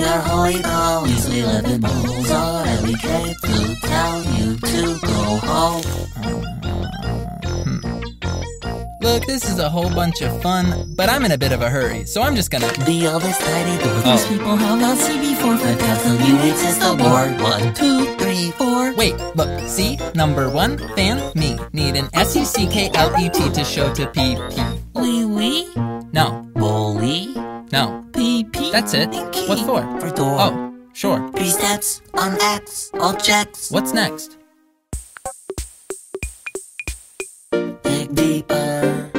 We are holy dollies, we live in bubbles on, and we came to tell you to go home. Hmm. Look, this is a whole bunch of fun, but I'm in a bit of a hurry, so I'm just gonna. The oldest tiny door Oh. these people have not seen before, but that's the you exist the board. One, two, three, four. Wait, look, see? Number one, fan, me. Need an S U C K L E T to show to P P. Wee wee, No, bully, no. That's it. What for? For door. Oh, sure. Three steps on X, all checks. What's next? Dig deeper,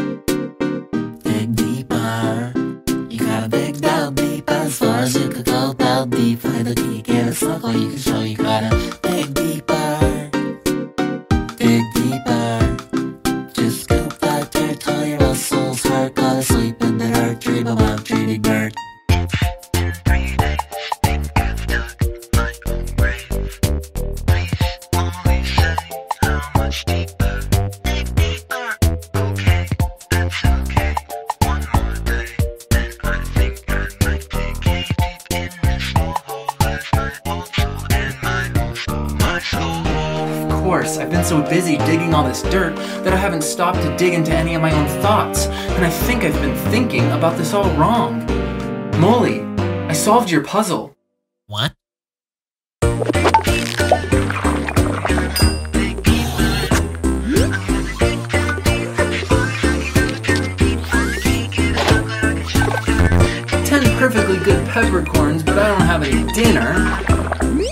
dig deeper. You gotta dig down deep as far as you could go down deep. The key, get a circle you can show. You gotta dig course, I've been so busy digging all this dirt that I haven't stopped to dig into any of my own thoughts, and I think I've been thinking about this all wrong. Molly, I solved your puzzle. What? Ten perfectly good peppercorns, but I don't have any dinner.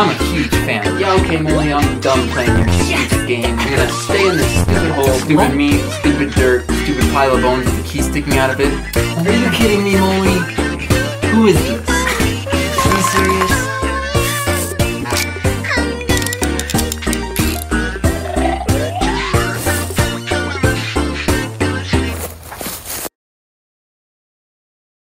I'm a huge fan. Yeah, okay, Molly, I'm done playing your stupid game. I'm gonna stay in this stupid hole, stupid meat, stupid dirt, stupid pile of bones with the key sticking out of it. Are you kidding me, Molly? Who is this? Are you serious?